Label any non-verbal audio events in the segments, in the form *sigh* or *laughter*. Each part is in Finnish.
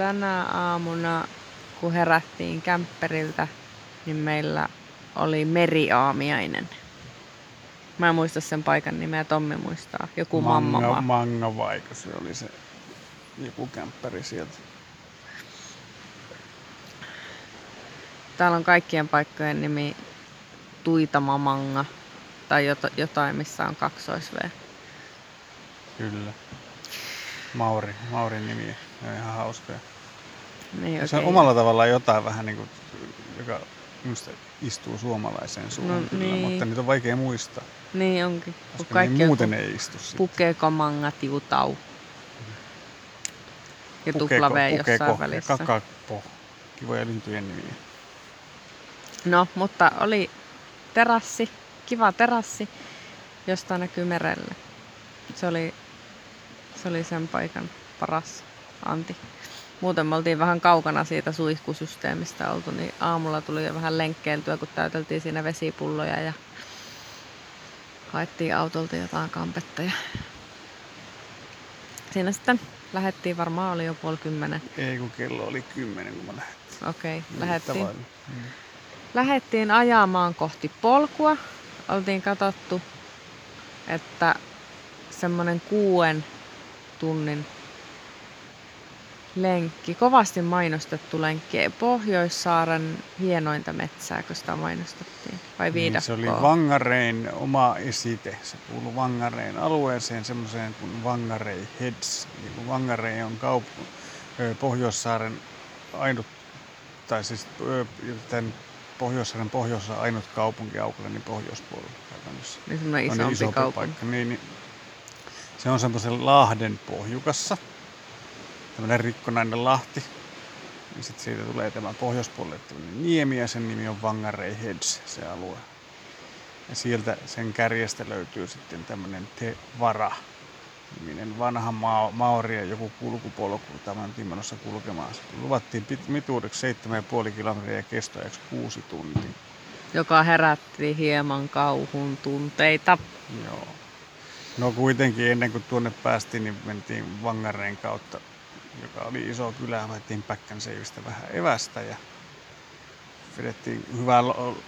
tänä aamuna, kun herättiin kämpperiltä, niin meillä oli meriaamiainen. Mä en muista sen paikan nimeä, Tommi muistaa. Joku Manga, mamma. manga vaiko se oli se joku kämppäri sieltä. Täällä on kaikkien paikkojen nimi Tuitamamanga tai jot- jotain, missä on kaksois V. Kyllä. Mauri, Maurin nimi. Ne on ihan hauskoja. Niin Se on omalla tavallaan jotain vähän niin kuin, joka minusta istuu suomalaiseen suuhun No kyllä, niin. mutta niitä on vaikea muistaa, Niin onkin. Koska kaikki ne on muuten ei istu sitten. Pukekomanga tiutau. Ja Pukeko- tupla V jossain pukeko välissä. Kakapo. Kivoja lintujen nimiä. No, mutta oli terassi, kiva terassi, josta näkyy merelle. Se oli, se oli sen paikan paras anti. Muuten me oltiin vähän kaukana siitä suihkusysteemistä oltu, niin aamulla tuli jo vähän lenkkeiltyä, kun täyteltiin siinä vesipulloja ja haettiin autolta jotain kampetta. Ja... Siinä sitten lähettiin, varmaan oli jo puoli kymmenen. Ei kun kello oli kymmenen, kun mä lähdettiin. Okei, Niin, lähettiin. Mm. Lähettiin ajamaan kohti polkua. Oltiin katsottu, että semmonen kuuden tunnin lenkki, kovasti mainostettu lenkki, Pohjoissaaren hienointa metsää, kun sitä mainostettiin, vai Niin, se oli Vangarein oma esite. Se kuului Vangarein alueeseen semmoiseen kuin Vangarei Heads. Niin kuin Vangarei on kaup- Pohjoissaaren ainut, tai siis tämän Pohjoissaaren pohjoisessa ainut kaupunki Aucklandin pohjoispuolella. Niin semmoinen On isompi, isompi kaupunki. paikka. Niin, niin. Se on semmoisen lahden pohjukassa. Tämmöinen rikkonainen lahti. Ja sitten siitä tulee tämä pohjoispuolelle tämmöinen niemi ja sen nimi on Vangarei Heads, se alue. Ja sieltä sen kärjestä löytyy sitten tämmöinen Te Vara niminen vanha maa, maoria joku kulkupolku, jota mä oltiin menossa kulkemaan. Se luvattiin pit- mituudeksi 7,5 kilometriä ja kestoajaksi 6 tuntia. joka herätti hieman kauhun tunteita. Joo. No kuitenkin ennen kuin tuonne päästiin, niin mentiin Vangareen kautta, joka oli iso kylä, haettiin Päkkänseivistä vähän evästä ja vedettiin hyvää lo-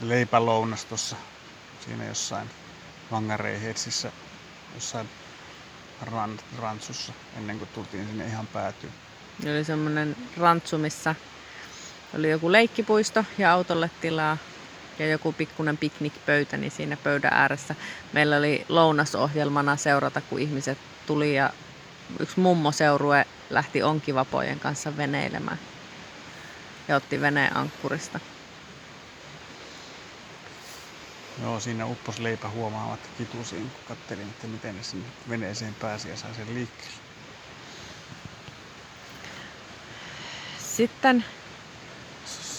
leipälounas tuossa siinä jossain Vangareen Hetsissä, jossain ran, rantsussa, ennen kuin tultiin sinne ihan päätyyn. Oli semmoinen rantsu, missä oli joku leikkipuisto ja autolle tilaa ja joku pikkunen piknikpöytä, niin siinä pöydän ääressä meillä oli lounasohjelmana seurata, kun ihmiset tuli ja yksi mummo seurue lähti onkivapojen kanssa veneilemään ja otti veneen ankkurista. Joo, siinä uppos leipä huomaamatta kitusiin, kun katselin, että miten ne sinne veneeseen pääsi ja sai sen liikkeelle. Sitten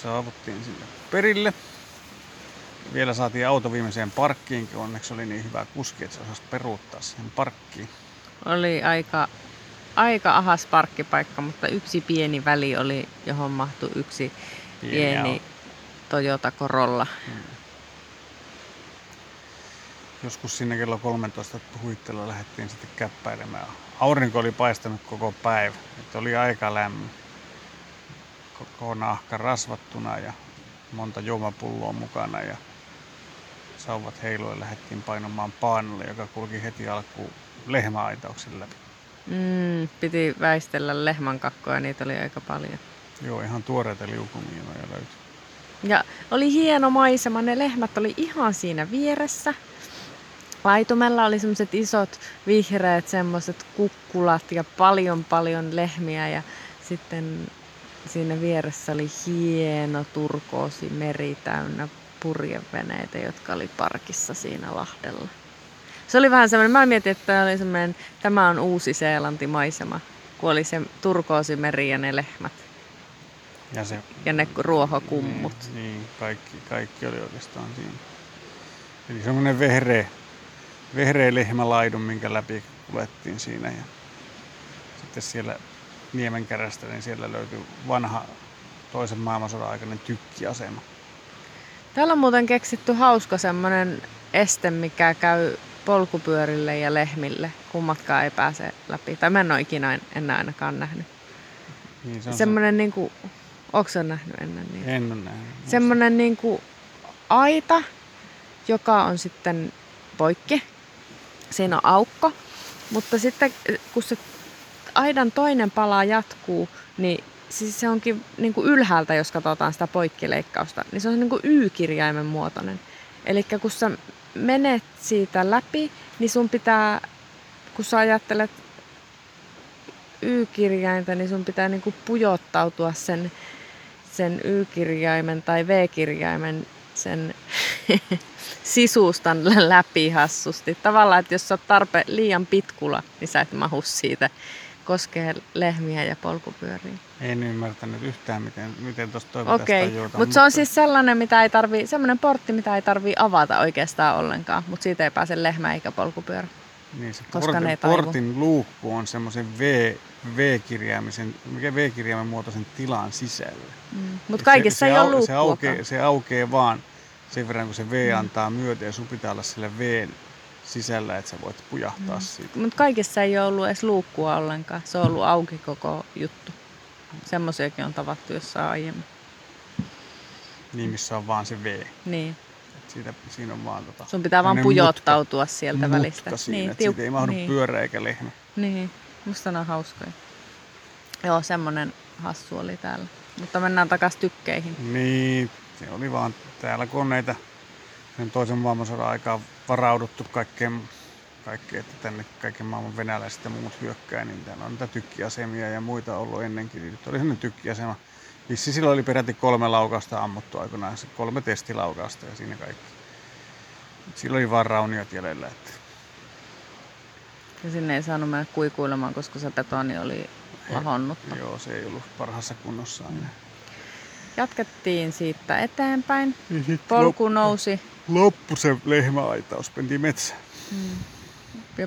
saavuttiin sinne perille. Vielä saatiin auto viimeiseen parkkiin, kun onneksi oli niin hyvä kuski, että se osasi peruuttaa siihen parkkiin. Oli aika, aika ahas parkkipaikka, mutta yksi pieni väli oli, johon mahtui yksi Pieni pieni. Toyota Corolla. Joskus sinne kello 13 huitteella lähdettiin sitten käppäilemään. Aurinko oli paistanut koko päivä, että oli aika lämmin. Koko nahka rasvattuna ja monta juomapulloa mukana ja sauvat heiluen lähdettiin painamaan paanalle, joka kulki heti alkuun lehmäaitauksen läpi. Mm, piti väistellä lehmänkakkoja, niitä oli aika paljon. Joo, ihan tuoreita liukumiinoja löytyi. Ja oli hieno maisema, ne lehmät oli ihan siinä vieressä. Laitumella oli semmoiset isot vihreät semmoiset kukkulat ja paljon paljon lehmiä ja sitten siinä vieressä oli hieno turkoosi meri täynnä purjeveneitä, jotka oli parkissa siinä lahdella. Se oli vähän semmoinen, mä mietin, että tämä oli semmoinen, tämä on uusi Seelanti maisema, kun oli se turkoosimeri ja ne lehmät Ja se ja ne ruohokummut. Niin, niin kaikki, kaikki oli oikeastaan siinä. Eli semmoinen vehreä, vehreä lehmälaidun, minkä läpi kulettiin siinä. Ja sitten siellä Niemenkärästä, niin siellä löytyi vanha toisen maailmansodan aikainen tykkiasema. Täällä on muuten keksitty hauska semmonen este, mikä käy polkupyörille ja lehmille. Kummatkaan ei pääse läpi. Tai mä en ole ikinä en- en ainakaan nähnyt. Niin, se on semmoinen niinku, onko sä nähnyt ennen se, niitä? en ole nähnyt. Semmoinen niinku aita, joka on sitten poikki. Siinä on aukko, mutta sitten kun se aidan toinen pala jatkuu, niin siis se onkin niin kuin ylhäältä, jos katsotaan sitä poikkileikkausta, niin se on niin kuin Y-kirjaimen muotoinen. Eli kun sä menet siitä läpi, niin sun pitää, kun sä ajattelet Y-kirjainta, niin sun pitää niin kuin pujottautua sen, sen Y-kirjaimen tai V-kirjaimen sen *laughs* sisustan läpi hassusti. Tavallaan, että jos sä oot tarpe liian pitkula, niin sä et mahu siitä koskee lehmiä ja polkupyöriä. En ymmärtänyt yhtään, miten, miten tuosta Okei, okay. mutta se on siis sellainen, mitä ei tarvii, semmoinen portti, mitä ei tarvii avata oikeastaan ollenkaan, mutta siitä ei pääse lehmä eikä polkupyörä. Niin se koska portin, ne portin luukku on semmoisen v, V-kirjaimisen, mikä V-kirjaimen muotoisen tilan sisällä. Mm. Mutta kaikissa se, ei se, ole se, aukeaa, se aukeaa vaan sen verran, kun se V antaa myötä ja sun pitää olla sillä V sisällä, että sä voit pujahtaa Mm. siitä. Mutta kaikissa ei ole ollut edes luukkua ollenkaan. Se on ollut auki koko juttu. Semmoisiakin on tavattu jossain aiemmin. Niin, missä on vaan se V. Niin. Et Siitä, siinä on vaan tota, Sun pitää vaan pujottautua sieltä mutka, välistä. Mutka siinä, niin, että siitä ei mahdu niin. pyörä eikä lehmä. Niin, musta on hauskoja. Joo, semmonen hassu oli täällä. Mutta mennään takas tykkeihin. Niin, se oli vaan täällä koneita sen toisen maailmansodan aikaan varauduttu kaikkeen, kaikkeen, että tänne kaiken maailman venäläiset ja muut hyökkää, niin täällä on niitä tykkiasemia ja muita ollut ennenkin. Nyt oli sellainen tykkiasema. Vissi silloin oli peräti kolme laukausta ammuttu aikoinaan, kolme testilaukausta ja siinä kaikki. Silloin oli vaan rauniot jäljellä. Että Ja sinne ei saanut mennä kuikuilemaan, koska se betoni oli lahonnutta. joo, se ei ollut parhaassa kunnossa enää. Jatkettiin siitä eteenpäin. Ja Polku nousi. Loppu se lehmäaitaus, mentiin metsään. Ja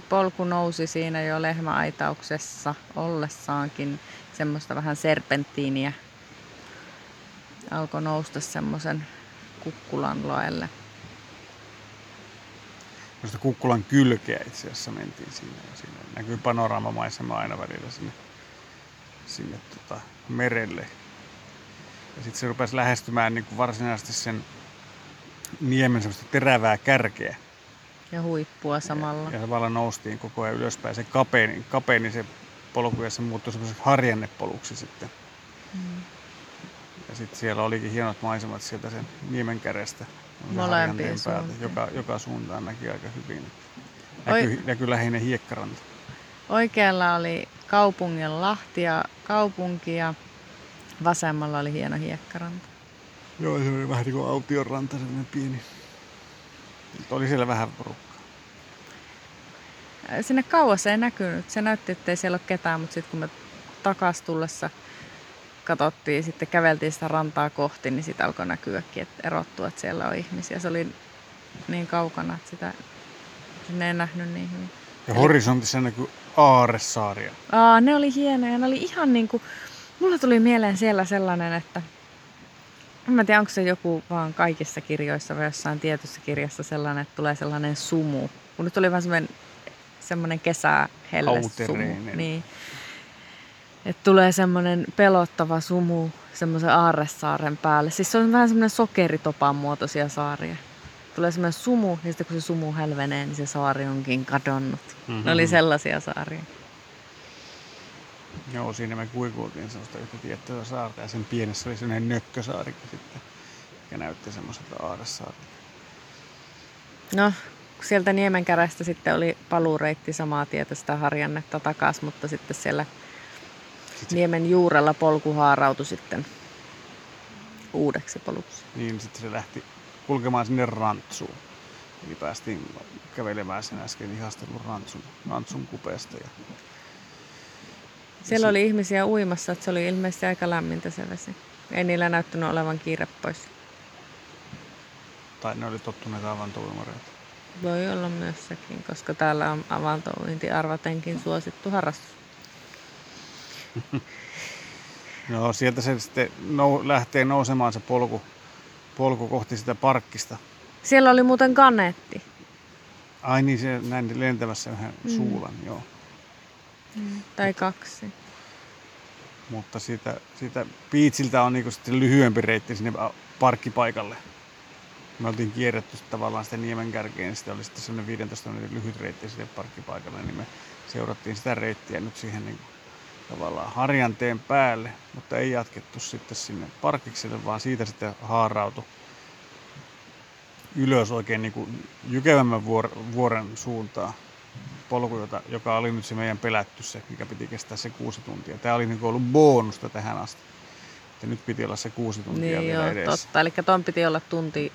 polku nousi siinä jo lehmäaitauksessa ollessaankin semmoista vähän serpenttiiniä. Alkoi nousta semmoisen kukkulan loelle. Noista Kukkulan kylkeä itse asiassa mentiin siinä. Ja siinä näkyy panoraamamaisema aina välillä sinne, sinne tota, merelle. Ja sitten se rupesi lähestymään niin kuin varsinaisesti sen niemen semmoista terävää kärkeä. Ja huippua samalla. Ja samalla noustiin koko ajan ylöspäin. Se kapeni, kapeni se polku ja se muuttui semmoiseksi harjannepoluksi sitten. Mm. Ja sitten siellä olikin hienot maisemat sieltä sen niemen kärestä. Semmoisen Molempiin suuntiin. Joka, joka suuntaan näki aika hyvin. Oi. Näkyy, lähinnä hiekkaranta. Oikealla oli kaupungin lahti ja kaupunki ja vasemmalla oli hieno hiekkaranta. Joo, se oli vähän niin kuin Aution ranta, semmoinen pieni. Mutta oli siellä vähän porukkaa. Sinne kauas ei näkynyt. Se näytti, että ei siellä ole ketään, mutta sitten kun me takas tullessa katsottiin, sitten käveltiin sitä rantaa kohti, niin sitten alkoi näkyäkin, että erottua, että siellä on ihmisiä. Se oli niin kaukana, että sitä sinne ei nähnyt niin hyvin. Ja horisontissa näkyy Aaresaaria. Aa, ne oli hienoja. Ne oli ihan niin kuin, mulla tuli mieleen siellä sellainen, että en mä tiedä, onko se joku vaan kaikissa kirjoissa vai jossain tietyssä kirjassa sellainen, että tulee sellainen sumu. Kun nyt oli vähän semmoinen, semmoinen kesähelle sumu. Niin. Että tulee semmoinen pelottava sumu semmoisen Aarresaaren päälle. Siis se on vähän semmoinen sokeritopan muotoisia saaria. Tulee semmoinen sumu, ja sitten kun se sumu hälvenee, niin se saari onkin kadonnut. Mhm. Ne oli sellaisia saaria. Joo, siinä me kuikuiltiin sellaista yhtä tiettyä saarta ja sen pienessä oli sellainen nökkösaarikin sitten, mikä näytti semmoiselta Aaresaarilta. No, sieltä Niemenkärästä sitten oli paluureitti samaa tietä sitä harjannetta takas, mutta sitten siellä Sitten- Niemen juurella polku haarautui sitten uudeksi poluksi. Niin sitten se lähti kulkemaan sinne rantsuun. Eli päästiin kävelemään sen äsken ihastellun rantsun, rantsun kupeesta. Ja Siellä Si- oli ihmisiä uimassa, että se oli ilmeisesti aika lämmintä se vesi. Ei niillä näyttänyt olevan kiire pois. tai ne oli tottuneet avantouimareita. Voi olla myös sekin, koska täällä on avantouinti arvatenkin suosittu harrastus. *laughs* No sieltä se sitten nou, lähtee nousemaan se polku, polku kohti sitä parkkista. Siellä oli muuten kaneetti. Ai niin, se näin lentämässä yhden mm. suulan, joo. Tai kaksi. Mutta siitä, siitä piitsiltä on niinku sitten lyhyempi reitti sinne parkkipaikalle. Me oltiin kierretty tavallaan sitä niemen kärkeen, niin sitten oli sitten semmoinen 15 minuutin lyhyt reitti sinne parkkipaikalle, niin me seurattiin sitä reittiä nyt siihen niin tavallaan harjanteen päälle, mutta ei jatkettu sitten sinne parkikselle, vaan siitä sitten haarautu ylös oikein niin kuin jykevämmän vuoren suuntaan polku, jota, joka oli nyt se meidän pelätty se, mikä piti kestää se kuusi tuntia. Tämä oli niin ollut bonusta tähän asti. Ja nyt piti olla se kuusi tuntia niin vielä joo, edessä. totta. Eli tuon piti olla tunti,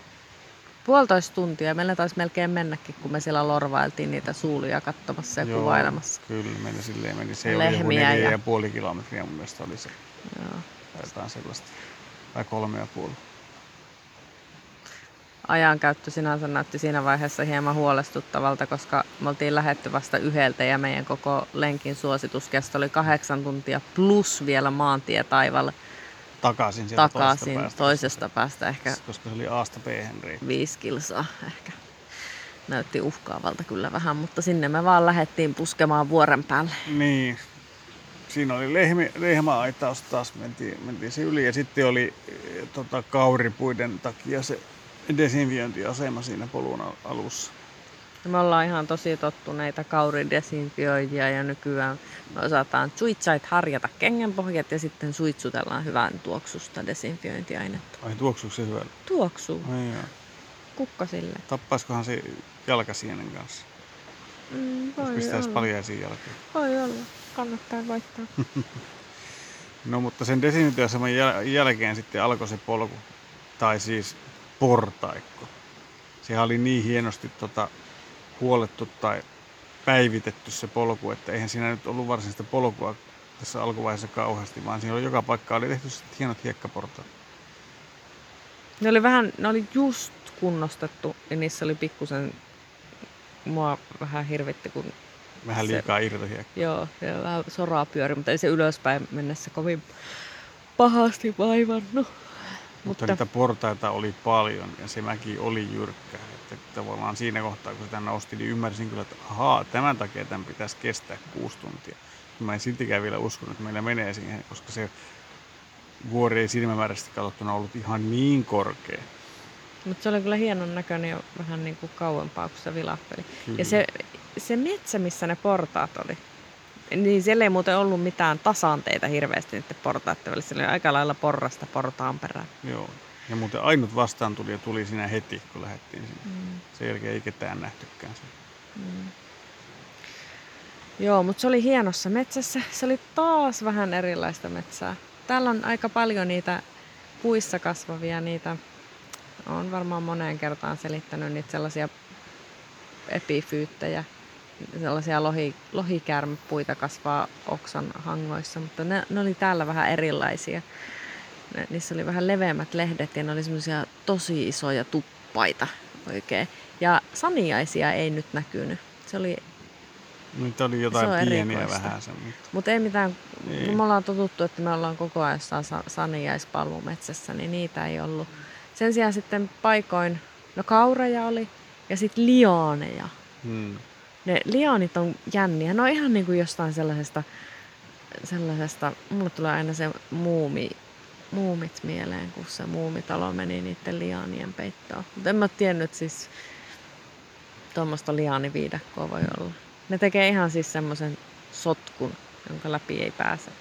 puolitoista tuntia. Meillä taisi melkein mennäkin, kun me siellä lorvailtiin niitä suulia katsomassa ja joo, kuvailemassa. Kyllä, meni silleen meni. Se oli joku neljä ja... ja puoli kilometriä mun mielestä oli se. Joo. jotain sellaista. Tai kolme ja puoli ajankäyttö sinänsä näytti siinä vaiheessa hieman huolestuttavalta, koska me oltiin lähetty vasta yhdeltä ja meidän koko lenkin suosituskesto oli kahdeksan tuntia plus vielä maantie taivalle. Takaisin sieltä Takaisin toisesta päästä. toisesta päästä ehkä. Koska se oli Aasta b Viisi kilsaa ehkä. Näytti uhkaavalta kyllä vähän, mutta sinne me vaan lähdettiin puskemaan vuoren päälle. Niin. Siinä oli lehmi, lehmäaitaus taas, mentiin, mentiin se yli ja sitten oli e, tota, kauripuiden takia se desinfiointiasema siinä polun alussa. Me ollaan ihan tosi tottuneita kauridesinfioijia ja nykyään me osataan suitsait harjata kengänpohjat ja sitten suitsutellaan hyvän tuoksusta desinfiointiainetta. Ai tuoksuuko se hyvältä? Tuoksuu. Ai joo. Kukka sille. Tappaiskohan se jalkasienen kanssa? Mm, voi pistäisi paljaisiin jalkoihin? Voi olla. Kannattaa voittaa. *laughs* no mutta sen desinfiointiaseman jälkeen sitten alkoi se polku. Tai siis portaikko. Sehän oli niin hienosti tota, huolettu tai päivitetty se polku, että eihän siinä nyt ollut varsinaista polkua tässä alkuvaiheessa kauheasti, vaan siinä oli joka paikka oli tehty hienot hiekkaportaat. Ne oli vähän, ne oli just kunnostettu ja niissä oli pikkusen, mua vähän hirvitti, kun Vähän liikaa irtohiekkaa. Joo, ja vähän soraa pyöri, mutta ei se ylöspäin mennessä kovin pahasti vaivannut. Mutta, niitä portaita oli paljon ja se mäki oli jyrkkä. Että tavallaan siinä kohtaa, kun sitä nosti, niin ymmärsin kyllä, että ahaa, tämän takia tämän pitäisi kestää kuusi tuntia. Mä en siltikään vielä uskonut, että meillä menee siihen, koska se vuori ei silmämääräisesti katsottuna ollut ihan niin korkea. Mutta se oli kyllä hienon näköinen jo vähän niin kuin kauempaa, kun se vilahteli. Ja se, se metsä, missä ne portaat oli, niin siellä ei muuten ollut mitään tasanteita hirveästi niiden portaiden välissä. Se oli aika lailla porrasta portaan perään. Joo. Ja muuten ainut vastaan tuli ja tuli siinä heti, kun lähdettiin sinne. Mm. Sen jälkeen ei ketään nähtykään sen. Mm. Joo, mutta se oli hienossa metsässä. Se oli taas vähän erilaista metsää. Täällä on aika paljon niitä puissa kasvavia, niitä on varmaan moneen kertaan selittänyt niitä sellaisia epifyyttejä, sellaisia lohi, lohikäärmepuita kasvaa oksan hangoissa, mutta ne, ne oli täällä vähän erilaisia. Ne, niissä oli vähän leveämmät lehdet ja ne oli semmoisia tosi isoja tuppaita oikein. Ja saniaisia ei nyt näkynyt. Se oli Niitä oli jotain pieniä vähän sen. Mutta Mut ei mitään, ei. me ollaan totuttu, että me ollaan koko ajan metsässä, niin niitä ei ollut. Sen sijaan sitten paikoin, no kaureja oli ja sitten liaaneja. Hmm ne lianit on jänniä. Ne on ihan niin kuin jostain sellaisesta, sellaisesta, mulle tulee aina se muumi, muumit mieleen, kun se muumitalo meni niiden lianien peittoon. Mutta en mä tiennyt siis, tuommoista liaaniviidakkoa voi olla. Ne tekee ihan siis semmoisen sotkun, jonka läpi ei pääse.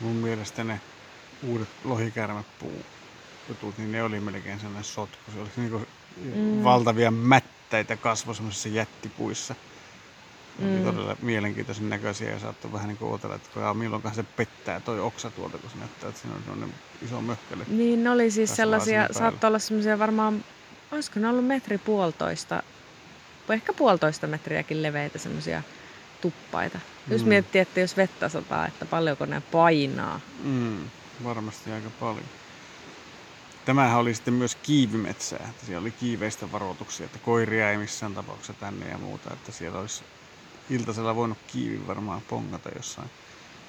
Mun mielestä ne uudet lohikärmepuu jutut, niin ne oli melkein sellainen sotku. Se oli niin mm. valtavia mättäitä kasvoi semmoisissa jättipuissa. Mm. Oli todella mielenkiintoisen näköisiä ja saattoi vähän niin odotella, että milloinkaan se pettää toi oksa tuolta, kun se näyttää, että siinä on iso möhkäle. Niin, ne oli siis sellaisia, saattoi olla semmoisia varmaan, olisiko ne ollut metri puolitoista, ehkä puolitoista metriäkin leveitä semmoisia tuppaita. Mm. Jos miettii, että jos vettä sataa, että paljonko ne painaa. Mm, varmasti aika paljon. Tämähän oli sitten myös kiivimetsää. Että siellä oli kiiveistä varoituksia, että koiria ei missään tapauksessa tänne ja muuta. Että siellä olisi iltasella voinut kiivi varmaan pongata jossain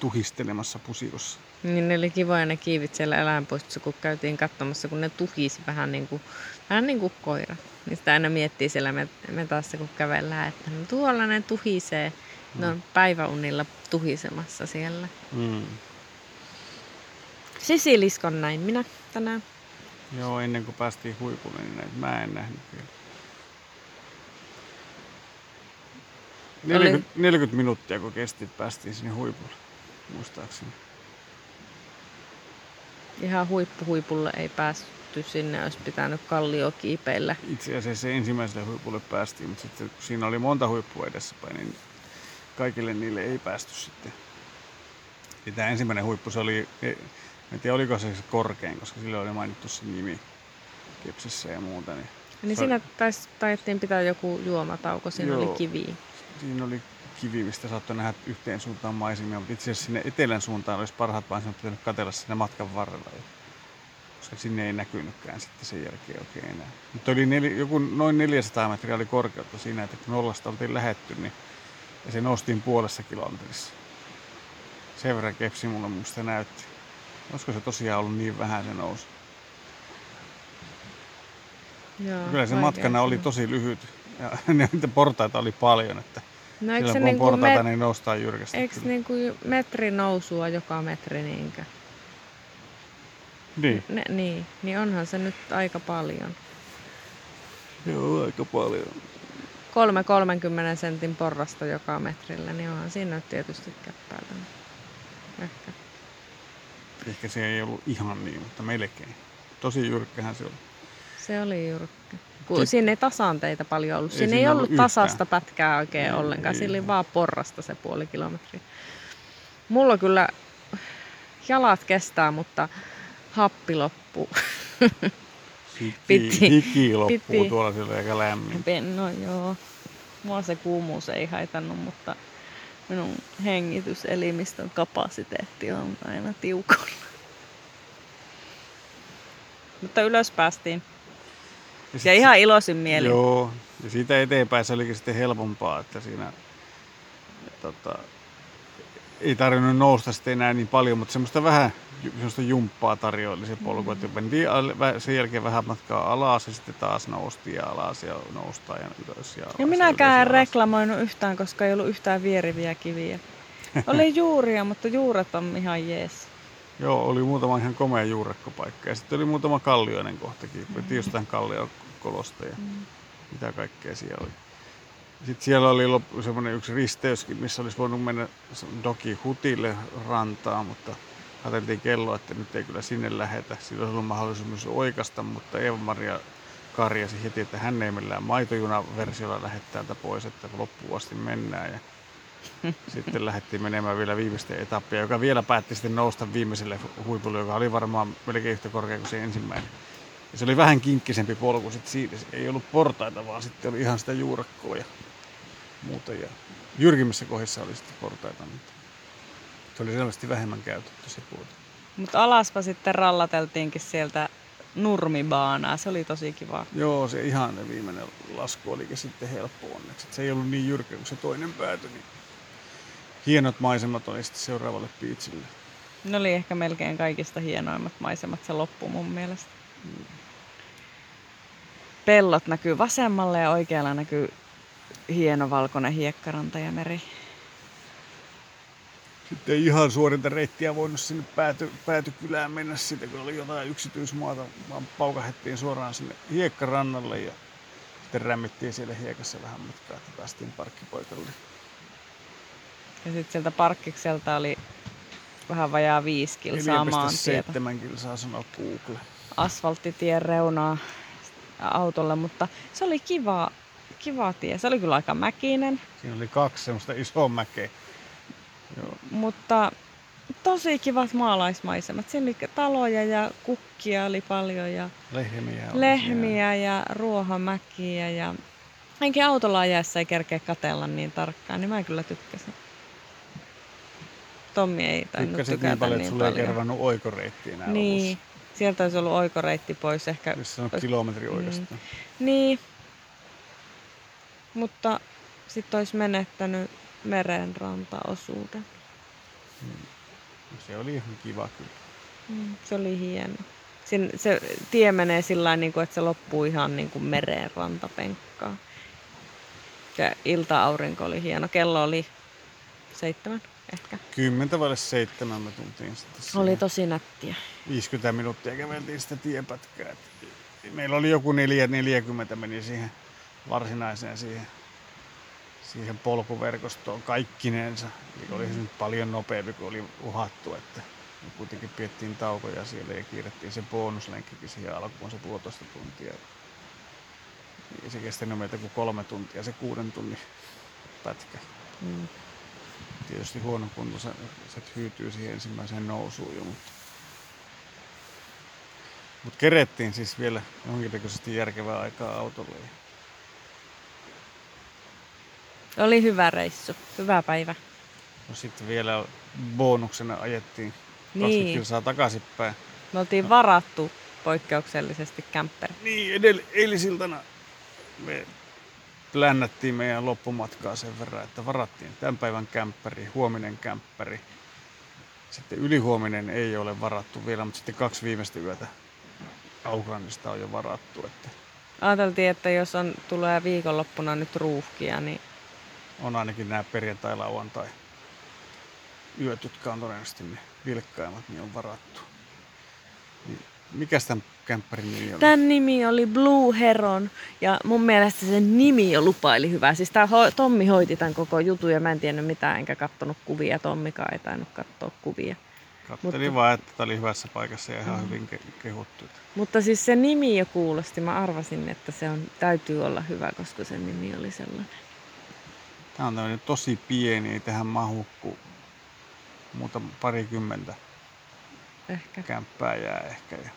tuhistelemassa pusikossa. Niin ne oli kivoja ne kiivit siellä eläinpuistossa, kun käytiin katsomassa, kun ne tuhisi vähän niin kuin, vähän niin kuin koira. Niin sitä aina miettii siellä metassa, kun kävellään, että no tuolla ne tuhisee. Ne on mm. päiväunilla tuhisemassa siellä. Mm. Sisiliskon näin minä tänään. Joo, ennen kuin päästiin huipulle, niin näitä mä en nähnyt vielä. 40, 40 minuuttia kun kesti, että päästiin sinne huipulle, muistaakseni. Ihan huippuhuipulle ei päästy sinne, olisi pitänyt kallio kiipeillä. Itse asiassa se ensimmäiselle huipulle päästiin, mutta sitten kun siinä oli monta huippua edessäpäin, niin kaikille niille ei päästy sitten. Ja tämä ensimmäinen huippu, se oli, en tiedä oliko se korkein, koska sillä oli mainittu se nimi Kepsissä ja muuta. Niin, Niin siinä tais, taidettiin pitää joku juomatauko, siinä Joo. oli kivi. Siinä oli kivi, mistä saattoi nähdä yhteen suuntaan maisemia, mutta itse asiassa sinne etelän suuntaan olisi parhaat maisemat pitänyt katsella siinä matkan varrella. Koska sinne ei näkynytkään sitten sen jälkeen oikein enää. Mutta oli neli, joku noin 400 metriä oli korkeutta siinä, että kun nollasta oltiin lähetty, niin ja se noustiin puolessa kilometrissä. Sen verran kepsi mulle musta näytti. Olisiko se tosiaan ollut niin vähän se nousu? Joo, Kyllä se matkana oli tosi lyhyt. Ja *laughs* niitä portaita oli paljon, että No silloin se kun niinku portaita, me, niin noustaan jyrkästi. eikö kyllä. niinku metri nousua joka metri niinkö? Niin. Ne, niin, niin onhan se nyt aika paljon. Joo, aika paljon. Kolme 30 sentin porrasta joka metrillä, niin onhan siinä nyt tietysti käppäiltä. Ehkä. Ehkä se ei ollut ihan niin, mutta melkein. Tosi jyrkkähän se oli. Se oli jyrkkä. Kun Sit- siinä ei tasanteita paljon ollut. Ei Siinä ei, siinä ollut ollut yhtään. tasasta pätkää oikein Ei, ollenkaan. ei. Siinä oli vaan porrasta se puoli kilometriä. Mulla kyllä jalat kestää, mutta happi loppuu. Hiki, *laughs* Piti- hiki loppuu piti. tuolla sillä aika lämmin. No joo. Mua se kuumuus ei haitannut, mutta minun hengityselimistön kapasiteetti on aina tiukalla. Mutta ylös päästiin. sit Ja ihan iloisin mielin. Joo, ja siitä eteenpäin se olikin sitten helpompaa, että siinä tota, ei tarvinnut nousta sitten enää niin paljon, mutta semmoista vähän semmoista jumppaa tarjoili se polku, että mentiin sen jälkeen vähän matkaa alas ja sitten taas noustiin ja alas ja noustaan ja ylös ja alas. Ja minäkään en reklamoinut yhtään, koska ei ollut yhtään vieriviä kiviä. Oli *laughs* juuria, mutta juuret on ihan jees. Joo, oli muutama ihan komea juurekkopaikka ja sitten oli muutama kallioinen kohtakin, mm. jostain kalliokolosta ja Mm. mitä kaikkea siellä oli. Sitten siellä oli semmoinen yksi risteyskin, missä olisi voinut mennä Doki Hutille rantaan, mutta katseltiin kelloa, että nyt ei kyllä sinne lähetä. Sillä olisi ollut mahdollisuus myös oikasta, mutta Eeva-Maria karjasi heti, että hän ei millään maitojunaversiolla lähde täältä pois, että loppuun asti mennään. Ja *laughs* sitten lähdettiin menemään vielä viimeistä etappia, joka vielä päätti sitten nousta viimeiselle huipulle, joka oli varmaan melkein yhtä korkea kuin se ensimmäinen. Ja se oli vähän kinkkisempi polku sitten siitä. Se ei ollut portaita, vaan sitten oli ihan sitä juurakkoa ja muuta. Ja jyrkimmissä kohdissa oli sitten portaita, mutta se oli selvästi vähemmän käytetty se puoli. Mutta alaspa sitten rallateltiinkin sieltä nurmibaanaa. Se oli tosi kiva. Joo, se ihan viimeinen lasku olikin sitten helppo onneksi. Et Se ei ollut niin jyrkkä kuin se toinen pääty, niin hienot maisemat oli sitten seuraavalle piitsille. Ne oli ehkä melkein kaikista hienoimmat maisemat se loppu mun mielestä. Pellot näkyy vasemmalle ja oikealla näkyy hieno valkoinen hiekkaranta ja meri. Sitten ei ihan suorinta reittiä voinut sinne pääty, päätykylään mennä sitten, kun oli jotain yksityismaata, vaan paukahettiin suoraan sinne hiekkarannalle ja sitten rämmittiin siellä hiekassa vähän matkaa, että päästiin parkkipaikalle. Ja sitten sieltä parkkikselta oli vähän vajaa viisi kilsaa maantietä. 4,7 kilsaa sanoo Google. asfalttitien reunaa autolle, mutta se oli kiva, kiva tie. Se oli kyllä aika mäkinen, Siinä oli kaksi semmoista isoa mäkeä. Mutta tosi kivat maalaismaisemat. Siinä oli taloja ja kukkia oli paljon ja Lehmiä. lehmiä ja ruohomäkiä ja enkä autolla ajaessa ei kerkeä katella niin tarkkaan, niin mä kyllä tykkäsin. Tommi ei tainnut Tykkäsit tykätä niin paljon, että niin sulle ei kervannut oikoreitti enää Niin, lopussa. sieltä olisi ollut oikoreitti pois ehkä Missä on kilometri oikeastaan. Niin. Mutta sitten olisi menettänyt merenrantaosuuden. Se oli ihan kiva kyllä. Mm, se oli hieno. Sin, se tie menee sillä niin kuin, että se loppuu ihan niin kuin mereen rantapenkkaan. Ja ilta-aurinko oli hieno. Kello oli seitsemän ehkä. Kymmentä vaille seitsemän me tultiin sitten siihen. Oli tosi nättiä. 50 minuuttia käveltiin sitä tiepätkää. Meillä oli joku 4, 40 meni siihen varsinaiseen siihen, siihen polkuverkostoon kaikkinensa. Eli oli se nyt paljon nopeampi kuin oli uhattu, että me kuitenkin piettiin taukoja siellä ja kiirettiin se bonuslenkkikin siihen alkuun se puolitoista tuntia. Ei se kestänyt meitä kuin kolme tuntia, se kuuden tunnin pätkä. Mm. Tietysti huono kunto, se, se hyytyy siihen ensimmäiseen nousuun jo, mutta mutta kerettiin siis vielä jonkinnäköisesti järkevää aikaa autolla. Oli hyvä reissu, hyvä päivä. No sitten vielä bonuksena ajettiin 20 Niin. kilsaa takaisinpäin. Me oltiin varattu poikkeuksellisesti kämpperi. Niin, edell- eilisiltana me plännättiin meidän loppumatkaa sen verran, että varattiin tämän päivän kämppäri, huominen kämppäri. Sitten ylihuominen ei ole varattu vielä, mutta sitten kaksi viimeistä yötä Aucklandista on jo varattu. Että Ajateltiin, että jos on, tulee viikonloppuna nyt ruuhkia, niin on ainakin nämä perjantai, lauantai yöt, jotka on todennäköisesti ne vilkkaimmat, niin on varattu. Niin, mikäs tämän kämppärin nimi oli? Tämän nimi oli Blue Heron ja mun mielestä sen nimi jo lupaili hyvää. Siis tää ho- Tommi hoiti tämän koko jutun ja mä en tiennyt mitään enkä kattonut kuvia. Tommikaan ei tainnut katsoa kuvia. Kattelin mutta- vaan, että tämä oli hyvässä paikassa ja ihan hyvin ke- kehuttu. Mutta siis se nimi jo kuulosti. Mä arvasin, että se on, täytyy olla hyvä, koska sen nimi oli sellainen. Tämä on tämmöinen tosi pieni, ei tähän mahu kuin muutama parikymmentä Ehkä. kämppää jää ehkä. Ja,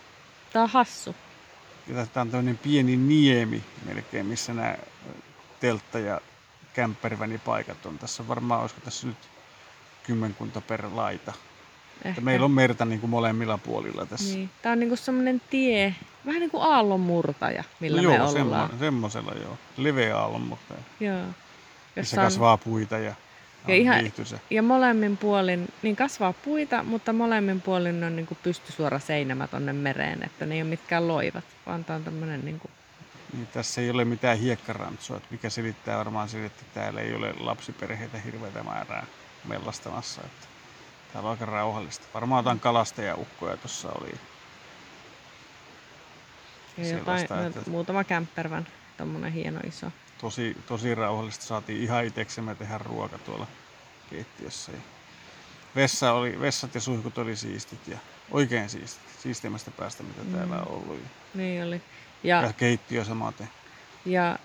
Tää on hassu. ja tämä on tämmöinen pieni niemi melkein, missä nämä teltta- ja kämppärivänipaikat on. Tässä varmaan, olisiko tässä nyt kymmenkunta per laita. Ehkä. Meillä on merta niin kuin molemmilla puolilla tässä. Niin. Tää on niinku semmonen tie, vähän niinku aallon murtaja, millä no me joo, ollaan. semmo- semmosella joo. Leveä aallon, mutta Joo. Missä on- kasvaa puita ja, Ja ja ihan- viihtyisä. Ja molemmin puolin, niin kasvaa puita, mutta molemmin puolin on niin pystysuora seinämä tonne mereen, että ne ei ole mitkään loivat, vaan tää on tämmönen niin kuin, Niin, tässä ei ole mitään hiekkarantsua, että mikä selittää varmaan sen, että täällä ei ole lapsiperheitä hirveätä määrää mellastamassa. Että täällä on aika rauhallista. Varmaan jotain kalastajaukkoja tuossa oli. jotain, no, että- muutama kämppärvän, tommonen hieno iso. Tosi, tosi rauhallista. Saatiin ihan itseksemme tehdä ruoka tuolla keittiössä. Ja vessa oli, vessat ja suihkut oli siistit ja oikein siistit. Siisteimmästä päästä, mitä mm. täällä on ollut. Ja, Niin oli. Ja, ja keittiö samaten. ja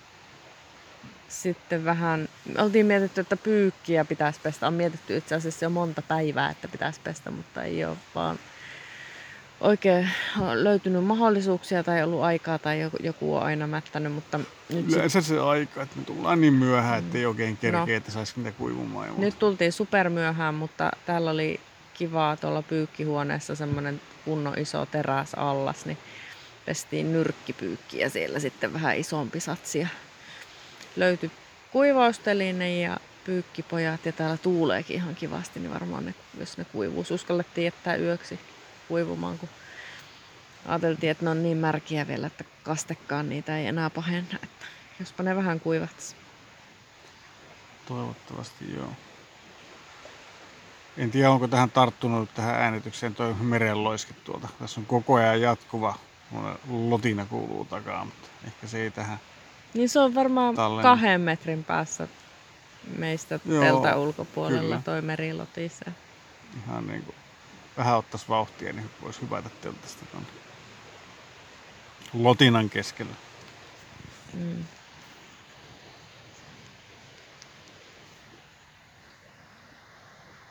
sitten vähän, me oltiin mietitty, että pyykkiä pitäisi pestä. On mietitty itse asiassa jo monta päivää, että pitäisi pestä, mutta ei ole vaan oikein löytynyt mahdollisuuksia tai ollut aikaa tai joku, on aina mättänyt, mutta nyt sit Yleensä se aika, että me tullaan niin myöhään, että ei oikein kerkeä, No. että saisi mitä kuivumaan. Ja muuta. Nyt tultiin supermyöhään, mutta täällä oli kivaa tuolla pyykkihuoneessa semmoinen kunnon iso teräsallas, niin pestiin nyrkkipyykkiä siellä sitten vähän isompi satsi. ja Löytyi kuivausteline ja pyykkipojat ja täällä tuuleekin ihan kivasti, niin varmaan ne, jos ne kuivuu, uskallettiin jättää yöksi kuivumaan, kun ajateltiin, että ne on niin märkiä vielä, että kastekaan niitä ei enää pahenna, että jospa ne vähän kuivatsi. Toivottavasti joo. En tiedä, onko tähän tarttunut tähän äänitykseen toi merenloiske tuolta. Tässä on koko ajan jatkuva lotina kuuluu takaa, mutta ehkä se ei tähän. Niin se on varmaan Tallenne. kahden metrin päässä meistä Joo, teltan ulkopuolella kyllä. toi merilotissa. Ihan niin kuin vähän ottaisi vauhtia, niin voisi hypätä teltasta tuonne lotinan keskellä. Mm.